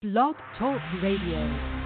Blog Talk Radio.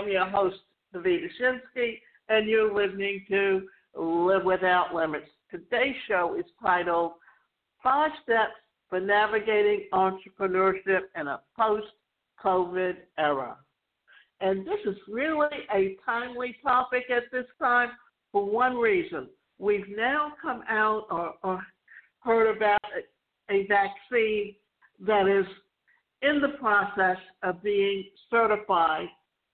I'm your host, Davida Shinsky, and you're listening to Live Without Limits. Today's show is titled Five Steps for Navigating Entrepreneurship in a Post COVID Era. And this is really a timely topic at this time for one reason. We've now come out or, or heard about a vaccine that is in the process of being certified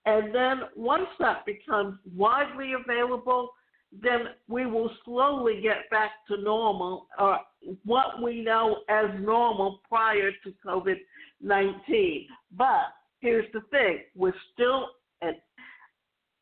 and then once that becomes widely available, then we will slowly get back to normal, or what we know as normal prior to COVID 19. But here's the thing we're still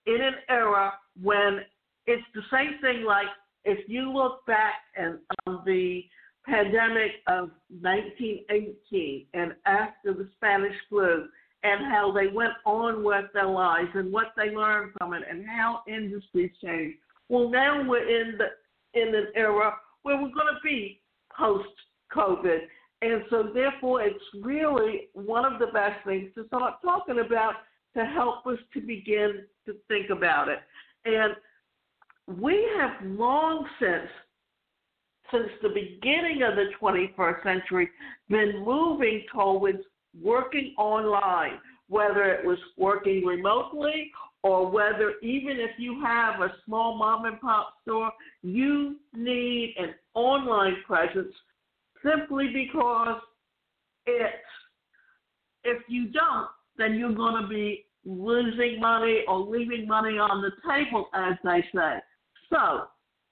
in an era when it's the same thing like if you look back and um, the pandemic of 1918 and after the Spanish flu, and how they went on with their lives and what they learned from it and how industries changed. Well, now we're in the in an era where we're going to be post COVID, and so therefore it's really one of the best things to start talking about to help us to begin to think about it. And we have long since since the beginning of the 21st century been moving towards working online, whether it was working remotely or whether even if you have a small mom and pop store, you need an online presence simply because it's if you don't, then you're going to be losing money or leaving money on the table, as they say. So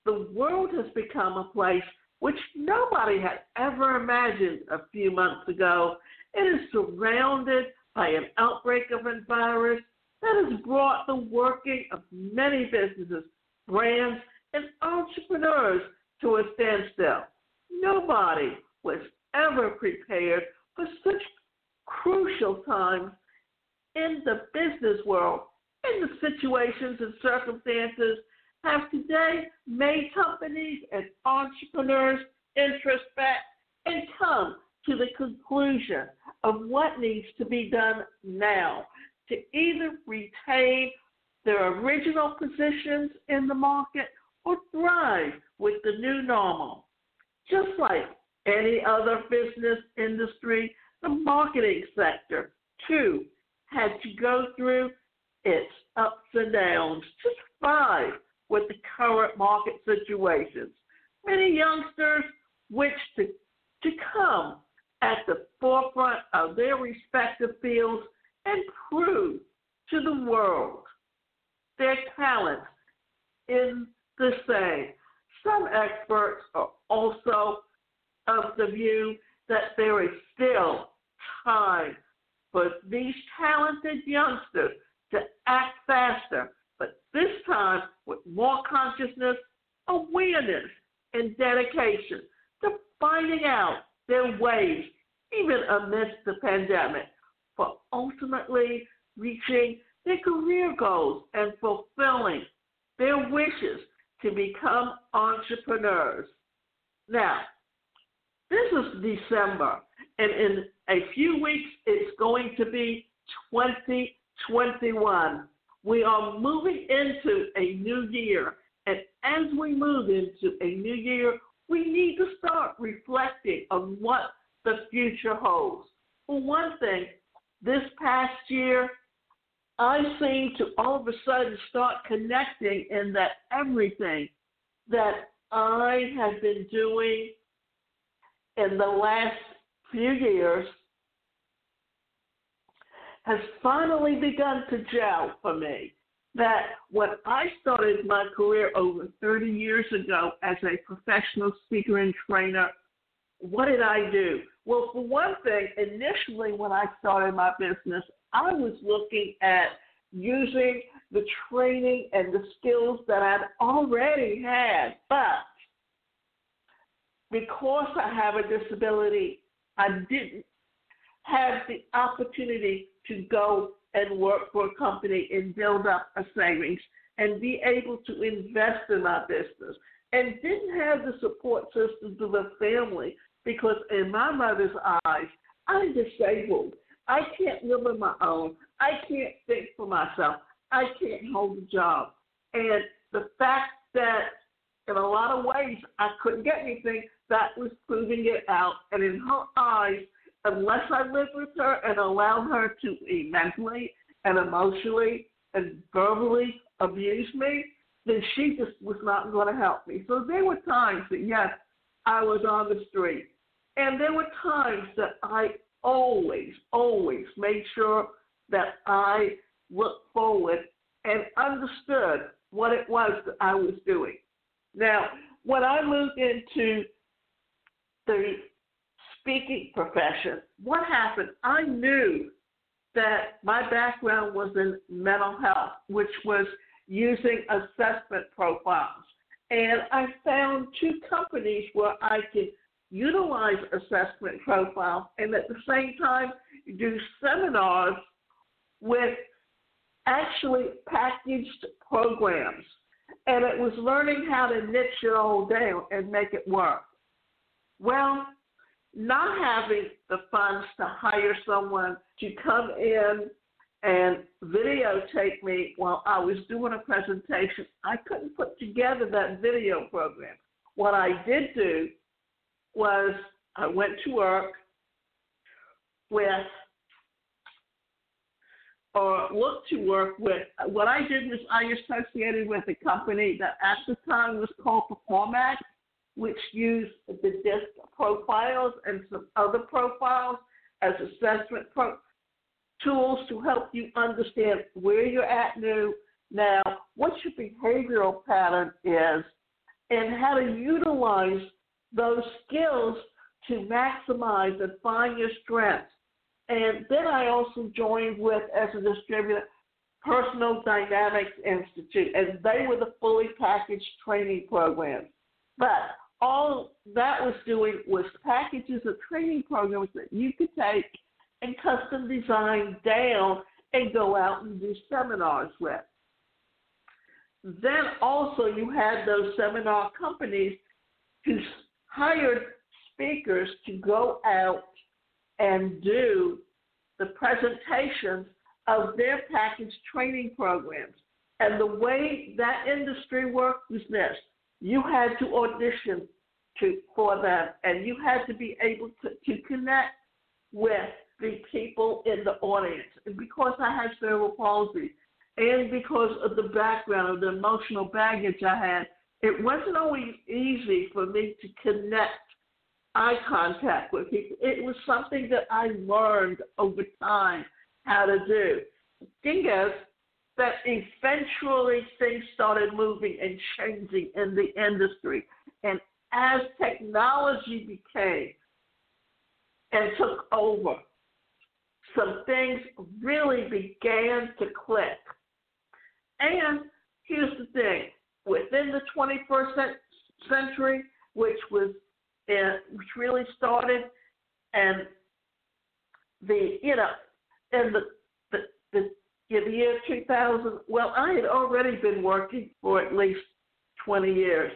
the world has become a place which nobody had ever imagined a few months ago it is surrounded by an outbreak of a virus that has brought the working of many businesses, brands, and entrepreneurs to a standstill. Nobody was ever prepared for such crucial times in the business world, and the situations and circumstances have today made companies and entrepreneurs introspect and come to the conclusion of what needs to be done now to either retain their original positions in the market or thrive with the new normal. Just like any other business industry, the marketing sector, too, had to go through its ups and downs to thrive with the current market situations. Many youngsters wish to, to come at the forefront of their respective fields and prove to the world their talents in the same. Some experts are also of the view that there is still time for these talented youngsters to act faster, but this time with more consciousness, awareness, and dedication to finding out their ways, even amidst the pandemic, for ultimately reaching their career goals and fulfilling their wishes to become entrepreneurs. Now, this is December, and in a few weeks, it's going to be 2021. We are moving into a new year, and as we move into a new year, we need to start reflecting on what the future holds. For one thing, this past year, I seem to all of a sudden start connecting in that everything that I have been doing in the last few years has finally begun to gel for me that when I started my career over 30 years ago as a professional speaker and trainer, what did I do? Well, for one thing, initially when I started my business, I was looking at using the training and the skills that I'd already had. But because I have a disability, I didn't have the opportunity to go and work for a company and build up a savings and be able to invest in my business and didn't have the support systems of a family because in my mother's eyes, I'm disabled. I can't live on my own. I can't think for myself. I can't hold a job. And the fact that in a lot of ways I couldn't get anything, that was proving it out. And in her eyes, unless I lived with her and allowed her to mentally and emotionally and verbally abuse me, then she just was not going to help me. So there were times that, yes, I was on the street. And there were times that I always, always made sure that I looked forward and understood what it was that I was doing. Now, when I moved into the speaking profession, what happened? I knew that my background was in mental health, which was using assessment profiles. And I found two companies where I could utilize assessment profiles and at the same time do seminars with actually packaged programs. And it was learning how to niche it all down and make it work. Well, not having the funds to hire someone to come in and videotape me while I was doing a presentation, I couldn't put together that video program. What I did do was I went to work with or looked to work with. What I did was I associated with a company that at the time was called Performax, which use the DISC profiles and some other profiles as assessment pro- tools to help you understand where you're at new now, what your behavioral pattern is, and how to utilize those skills to maximize and find your strengths. And then I also joined with, as a distributor, Personal Dynamics Institute, and they were the fully packaged training programs. But all that was doing was packages of training programs that you could take and custom design down and go out and do seminars with. Then also you had those seminar companies who hired speakers to go out and do the presentations of their package training programs. And the way that industry worked was this you had to audition to, for them, and you had to be able to, to connect with the people in the audience. And because I had cerebral palsy, and because of the background of the emotional baggage I had, it wasn't always easy for me to connect eye contact with people. It was something that I learned over time how to do. Thing is that eventually things started moving and changing in the industry. And as technology became and took over, some things really began to click. And here's the thing within the 21st century, which was uh, which really started, and the you know, in the the, the the year 2000. Well, I had already been working for at least 20 years,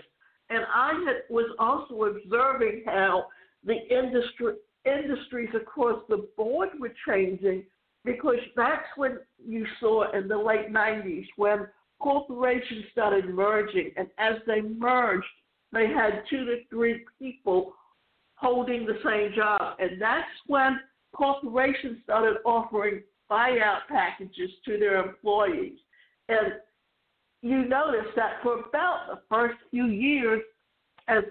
and I had, was also observing how the industry industries across the board were changing because that's when you saw in the late 90s when corporations started merging, and as they merged, they had two to three people holding the same job, and that's when corporations started offering buyout packages to their employees. And you notice that for about the first few years, as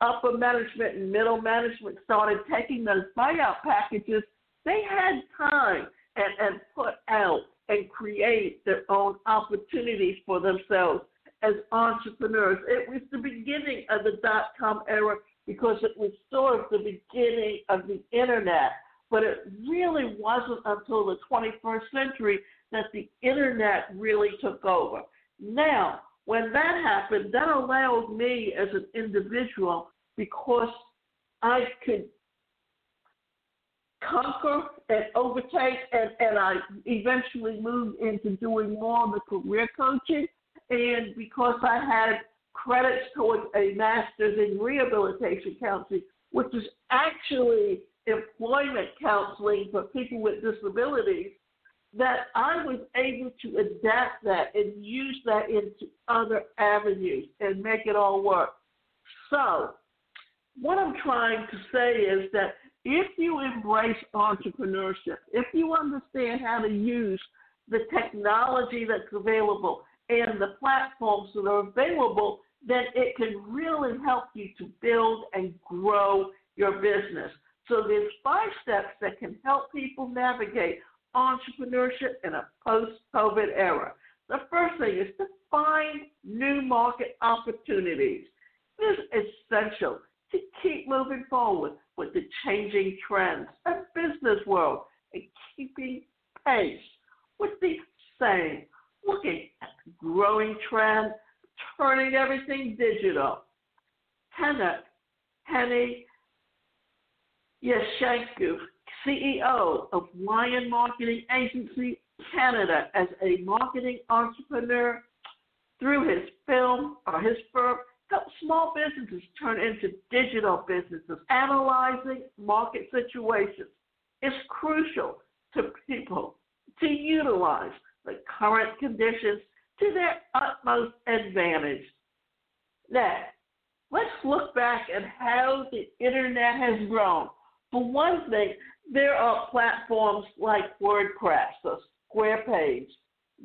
upper management and middle management started taking those buyout packages, they had time and, and put out and create their own opportunities for themselves as entrepreneurs. It was the beginning of the dot com era because it was sort of the beginning of the internet. But it really wasn't until the 21st century that the internet really took over. Now, when that happened, that allowed me as an individual because I could conquer and overtake, and, and I eventually moved into doing more of the career coaching. And because I had credits towards a master's in rehabilitation counseling, which is actually employment counseling for people with disabilities, that I was able to adapt that and use that into other avenues and make it all work. So, what I'm trying to say is that if you embrace entrepreneurship, if you understand how to use the technology that's available and the platforms that are available, then it can really help you to build and grow your business. So there's five steps that can help people navigate entrepreneurship in a post-COVID era. The first thing is to find new market opportunities. It is essential to keep moving forward with the changing trends of business world and keeping pace with the same, looking at the growing trend, turning everything digital. Henok, Henny Yeshanew, CEO of Lion Marketing Agency Canada, as a marketing entrepreneur through his film or his firm help small businesses turn into digital businesses. Analyzing market situations is crucial to people to utilize the current conditions to their utmost advantage. Now, let's look back at how the internet has grown. For one thing, there are platforms like WordPress or SquarePage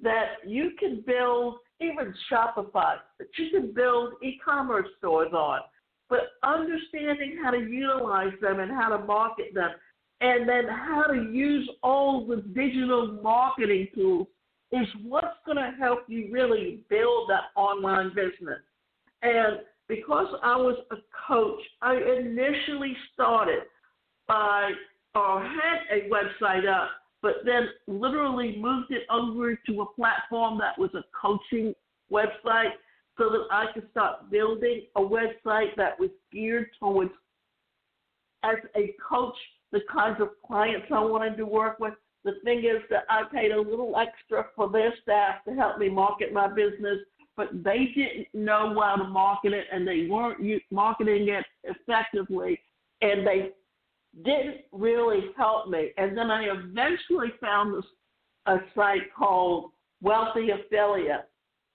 that you can build even Shopify, that you can build e commerce stores on. But understanding how to utilize them and how to market them, and then how to use all the digital marketing tools is what's going to help you really build that online business. And because I was a coach, I initially started by or had a website up but then literally moved it over to a platform that was a coaching website so that I could start building a website that was geared towards, as a coach, the kinds of clients I wanted to work with. The thing is that I paid a little extra for their staff to help me market my business, but they didn't know how to market it and they weren't marketing it effectively. And they didn't really help me. And then I eventually found this, a site called Wealthy Affiliate.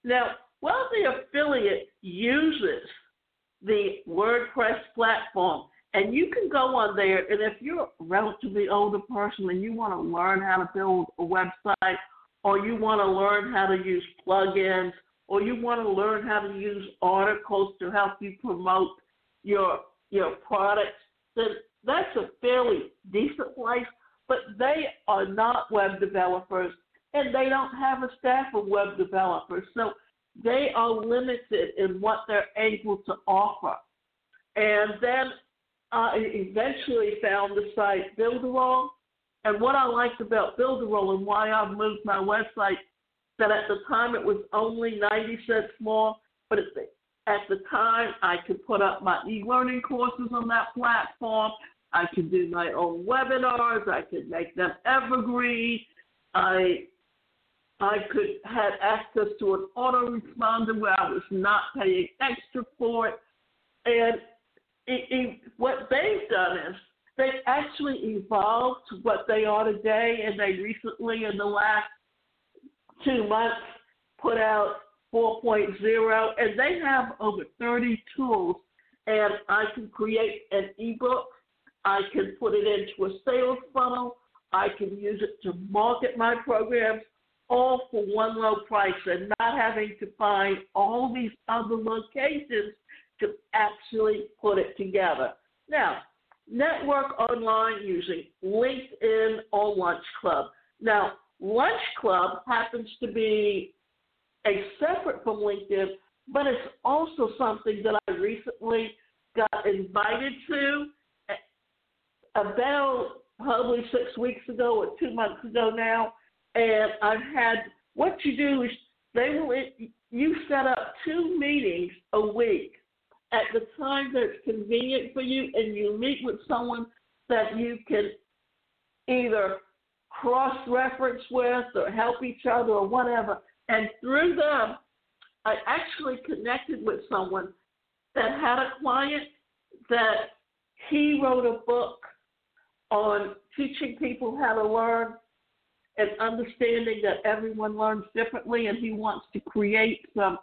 Now, Wealthy Affiliate uses the WordPress platform, and you can go on there. And if you're a relatively older person and you want to learn how to build a website, or you want to learn how to use plugins, or you want to learn how to use articles to help you promote your your products, then that's a fairly decent place, but they are not web developers and they don't have a staff of web developers. So they are limited in what they're able to offer. And then I eventually found the site Builderall. And what I liked about Builderall and why I moved my website, that at the time it was only 90 cents more, but at the, at the time I could put up my e-learning courses on that platform. I could do my own webinars. I could make them evergreen. I I could have access to an autoresponder where I was not paying extra for it. And it, it, what they've done is they've actually evolved to what they are today, and they recently, in the last two months, put out 4.0, and they have over 30 tools. And I can create an ebook I can put it into a sales funnel. I can use it to market my programs all for one low price and not having to find all these other locations to actually put it together. Now, network online using LinkedIn or Lunch Club. Now, Lunch Club happens to be a separate from LinkedIn, but it's also something that I recently got invited to about probably six weeks ago or two months ago now, and I've had what you do is they will you set up two meetings a week at the time that's convenient for you, and you meet with someone that you can either cross reference with or help each other or whatever. And through them, I actually connected with someone that had a client that he wrote a book on teaching people how to learn and understanding that everyone learns differently, and he wants to create some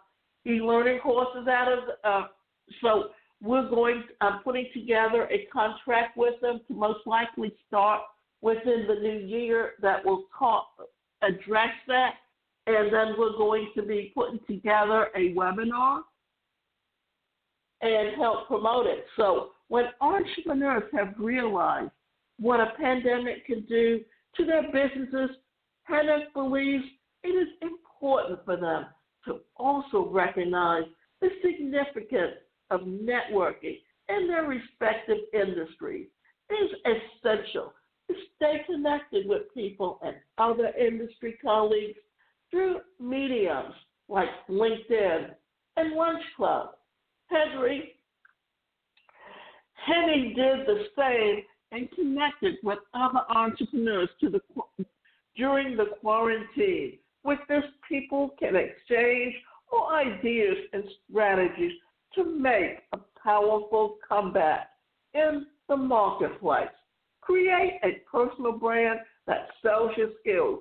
e-learning courses out of. Uh, so we're going. I'm putting together a contract with them to most likely start within the new year that will talk address that, and then we're going to be putting together a webinar and help promote it. So when entrepreneurs have realized what a pandemic can do to their businesses, Henok believes it is important for them to also recognize the significance of networking in their respective industries. It is essential to stay connected with people and other industry colleagues through mediums like LinkedIn and Lunch Club. Henry Henny did the same and connected with other entrepreneurs the during the quarantine. With this, people can exchange or ideas and strategies to make a powerful comeback in the marketplace. Create a personal brand that sells your skills,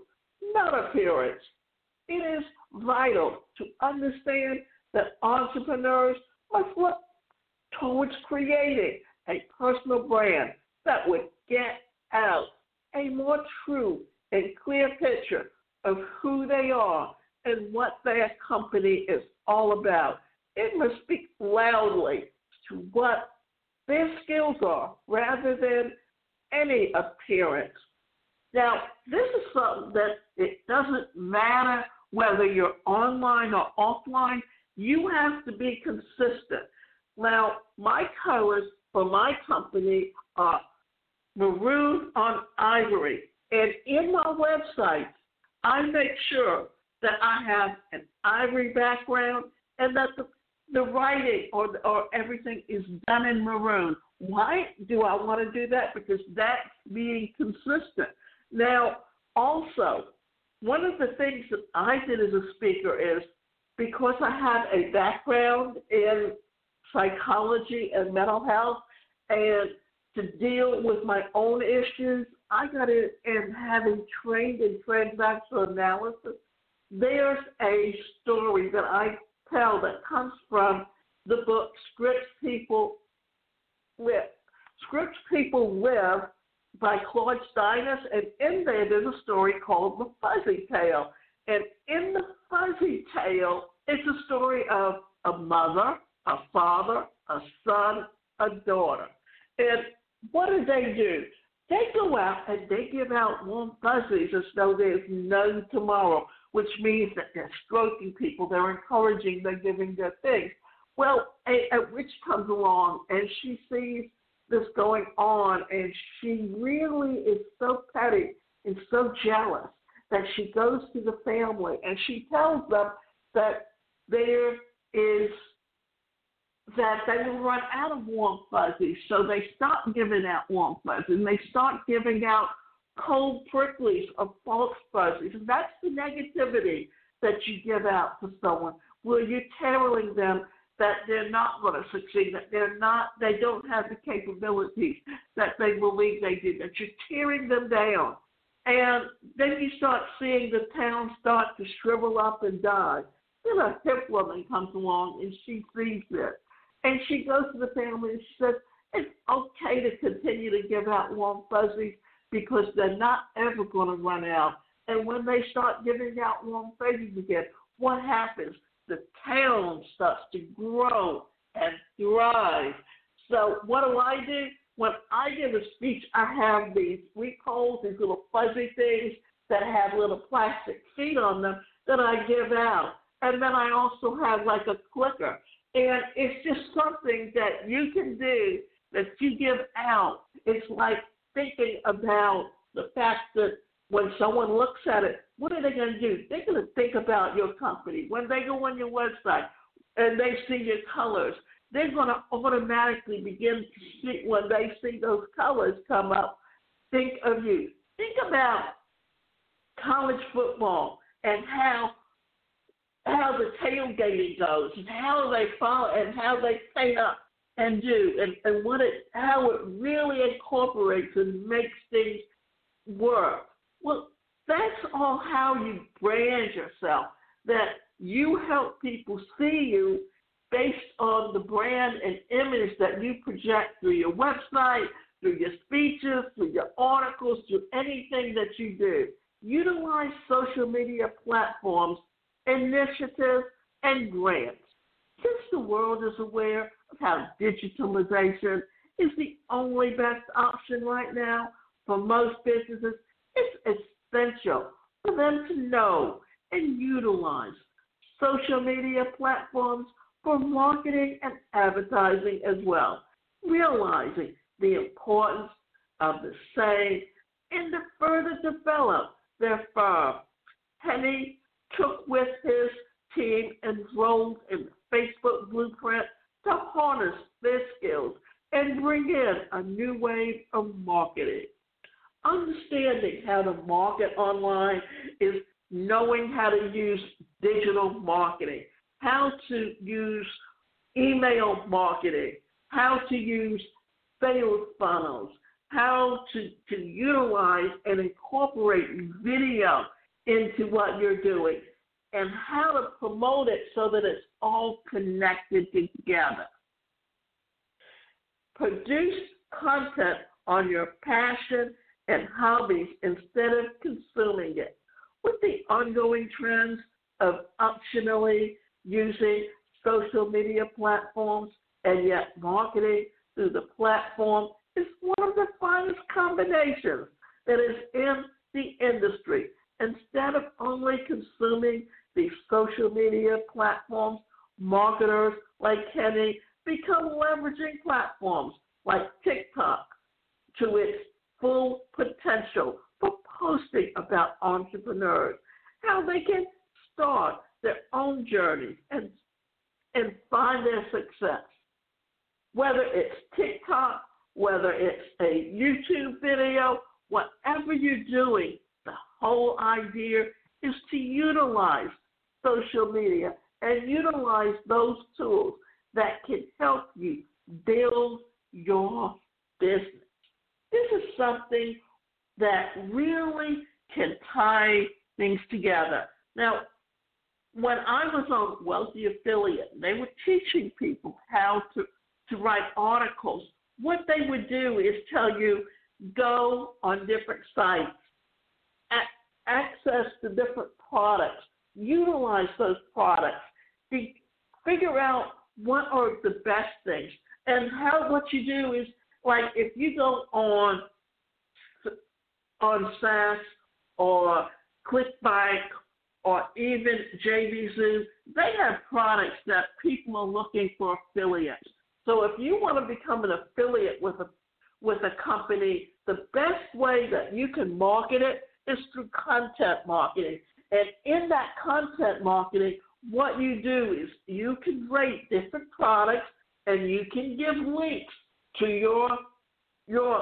not appearance. It is vital to understand that entrepreneurs must look towards creating a personal brand that would get out a more true and clear picture of who they are and what their company is all about. It must speak loudly to what their skills are rather than any appearance. Now, this is something that it doesn't matter whether you're online or offline, you have to be consistent. Now, my colors for my company are maroon on ivory. And in my website, I make sure that I have an ivory background and that the, the writing or, or everything is done in maroon. Why do I want to do that? Because that's being consistent. Now, also, one of the things that I did as a speaker is because I have a background in psychology and mental health, and to deal with my own issues, I got in and having trained in transactional analysis. There's a story that I tell that comes from the book Scripts People Live. Scripts People Live by Claude Steiner, and in there there's a story called The Fuzzy Tale. And in The Fuzzy Tale, it's a story of a mother, a father, a son, a daughter. And what do they do? They go out and they give out warm fuzzies as though there's no tomorrow, which means that they're stroking people, they're encouraging, they're giving their things. Well, a, a witch comes along and she sees this going on, and she really is so petty and so jealous that she goes to the family and she tells them that there is that they will run out of warm fuzzies, so they stop giving out warm fuzzies and they start giving out cold pricklies or false fuzzies. And that's the negativity that you give out to someone where you're telling them that they're not going to succeed, that they're not, they don't have the capabilities that they believe they do, that you're tearing them down. And then you start seeing the town start to shrivel up and die. Then a hip woman comes along and she sees this and she goes to the family and she says, it's okay to continue to give out warm fuzzies because they're not ever going to run out. And when they start giving out warm fuzzies again, what happens? The town starts to grow and thrive. So what do I do? When I give a speech, I have these sweet these little fuzzy things that have little plastic feet on them that I give out. And then I also have like a clicker And it's just something that you can do that you give out. It's like thinking about the fact that when someone looks at it, what are they going to do? They're going to think about your company. When they go on your website and they see your colors, they're going to automatically begin to see, when they see those colors come up, think of you. Think about college football and how how the tailgating goes and how they follow and how they pay up and do and, and what it how it really incorporates and makes things work. Well, that's all how you brand yourself. That you help people see you based on the brand and image that you project through your website, through your speeches, through your articles, through anything that you do. Utilize social media platforms, initiatives, and grants. Since the world is aware of how digitalization is the only best option right now for most businesses, it's essential for them to know and utilize social media platforms for marketing and advertising as well, realizing the importance of the same and to further develop their firm. Henny took with his team enrolled in the Facebook blueprint to harness their skills and bring in a new wave of marketing. Understanding how to market online is knowing how to use digital marketing, how to use email marketing, how to use sales funnels, how to, to utilize and incorporate video into what you're doing, and how to promote it so that it's all connected together. Produce content on your passion and hobbies instead of consuming it. With the ongoing trends of optionally using social media platforms and yet marketing through the platform is one of the finest combinations that is in the industry. Instead of only consuming the social media platforms, marketers like Henny become leveraging platforms like TikTok to its full potential for posting about entrepreneurs, how they can start their own journey and and find their success. Whether it's TikTok, whether it's a YouTube video, whatever you're doing, the whole idea is to utilize social media and utilize those tools that can help you build your business. This is something that really can tie things together. Now, when I was on Wealthy Affiliate, they were teaching people how to, to write articles. What they would do is tell you go on different sites, a- access the different products, utilize those products, be, figure out what are the best things. And how what you do is like if you go on on SAS or ClickBank or even JVZoo, they have products that people are looking for affiliates. So if you want to become an affiliate with a with a company, the best way that you can market it is through content marketing. And in that content marketing, what you do is you can rate different products and you can give links to your your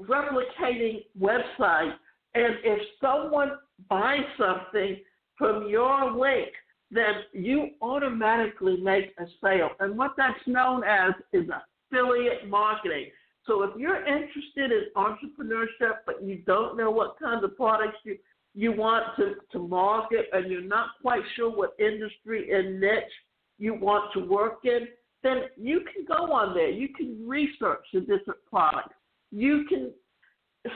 replicating website and if someone buys something from your link, then you automatically make a sale. And what that's known as is affiliate marketing. So if you're interested in entrepreneurship, but you don't know what kinds of products you, you want to, to market and you're not quite sure what industry and niche you want to work in, then you can go on there. You can research the different products. You can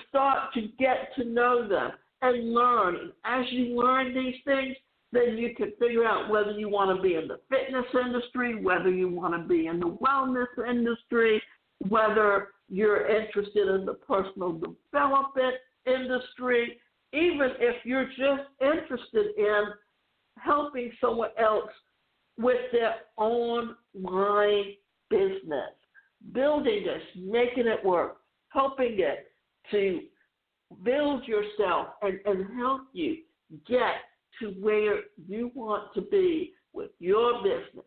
start to get to know them and learn. And as you learn these things, then you can figure out whether you want to be in the fitness industry, whether you want to be in the wellness industry, whether you're interested in the personal development industry, even if you're just interested in helping someone else with their online business, building this, making it work, helping it to build yourself and, and help you get to where you want to be with your business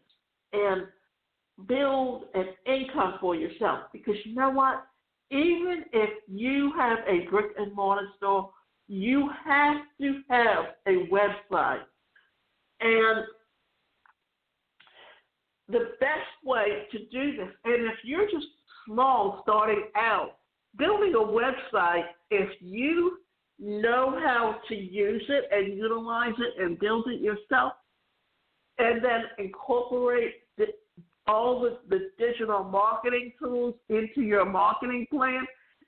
and build an income for yourself. Because you know what? Even if you have a brick and mortar store, you have to have a website. And the best way to do this, and if you're just small starting out, building a website, if you know how to use it and utilize it and build it yourself, and then incorporate the, all the, the digital marketing tools into your marketing plan,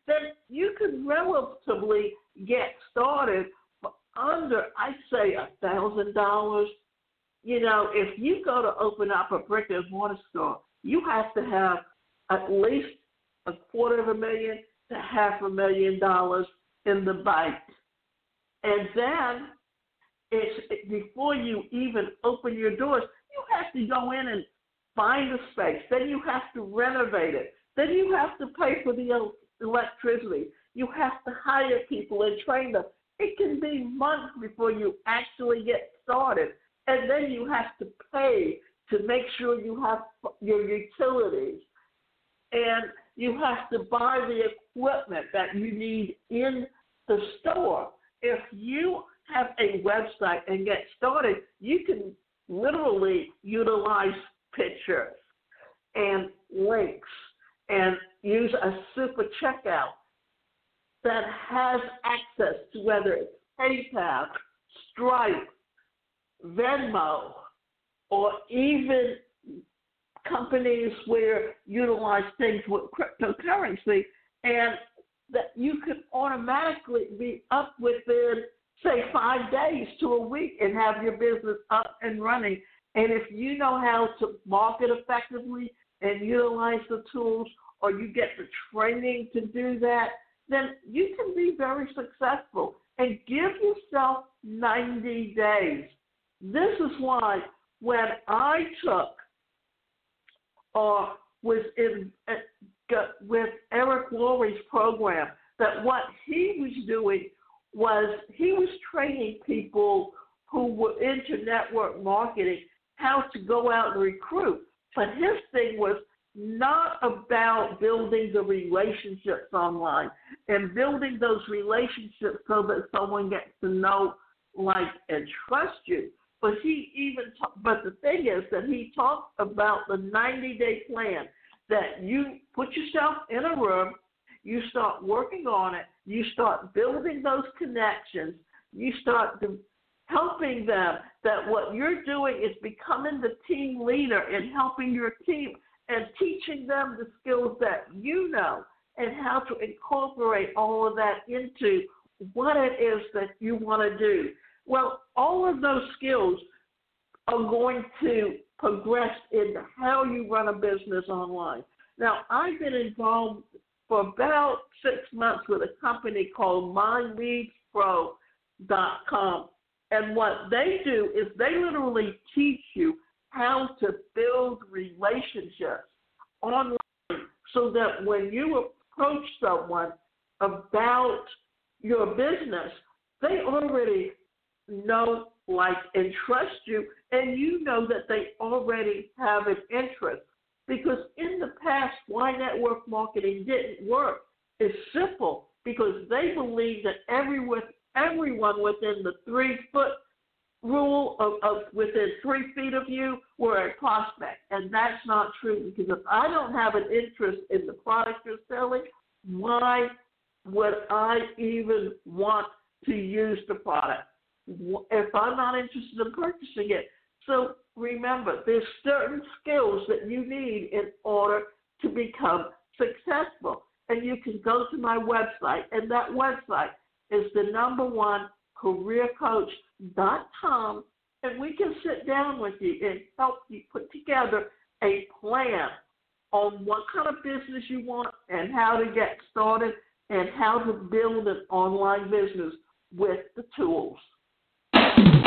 then you can relatively get started for under, I'd say, a thousand dollars. You know, if you go to open up a brick and mortar store, you have to have at least a quarter of a million to half a million dollars in the bank. And then it's before you even open your doors, you have to go in and find a space. Then you have to renovate it. Then you have to pay for the electricity. You have to hire people and train them. It can be months before you actually get started. And then you have to pay to make sure you have your utilities. And you have to buy the equipment that you need in the store. If you have a website and get started, you can literally utilize pictures and links and use a super checkout that has access to whether it's PayPal, Stripe, Venmo, or even companies where you utilize things with cryptocurrency and that you can automatically be up within say five days to a week and have your business up and running. And if you know how to market effectively and utilize the tools or you get the training to do that, then you can be very successful and give yourself 90 days. This is why when I took or was in uh, with Eric Worre's program, that what he was doing was he was training people who were into network marketing how to go out and recruit. But his thing was not about building the relationships online and building those relationships so that someone gets to know, like, and trust you. But he even, ta- but the thing is that he talked about the 90 day plan that you put yourself in a room, you start working on it, you start building those connections, you start to, helping them that what you're doing is becoming the team leader and helping your team and teaching them the skills that you know and how to incorporate all of that into what it is that you want to do. Well, all of those skills are going to progress in how you run a business online. Now, I've been involved for about six months with a company called MyLeadsPro.com. And what they do is they literally teach you how to build relationships online so that when you approach someone about your business, they already know, like, and trust you, and you know that they already have an interest. Because in the past, why network marketing didn't work is simple because they believe that everyone, everyone within the three foot rule of, of within three feet of you were a prospect. And that's not true because if I don't have an interest in the product you're selling, why would I even want to use the product? If I'm not interested in purchasing it. So remember, there's certain skills that you need in order to become successful. And you can go to my website, and that website is the number one careercoach.com, and we can sit down with you and help you put together a plan on what kind of business you want and how to get started and how to build an online business with the tools. Thank you.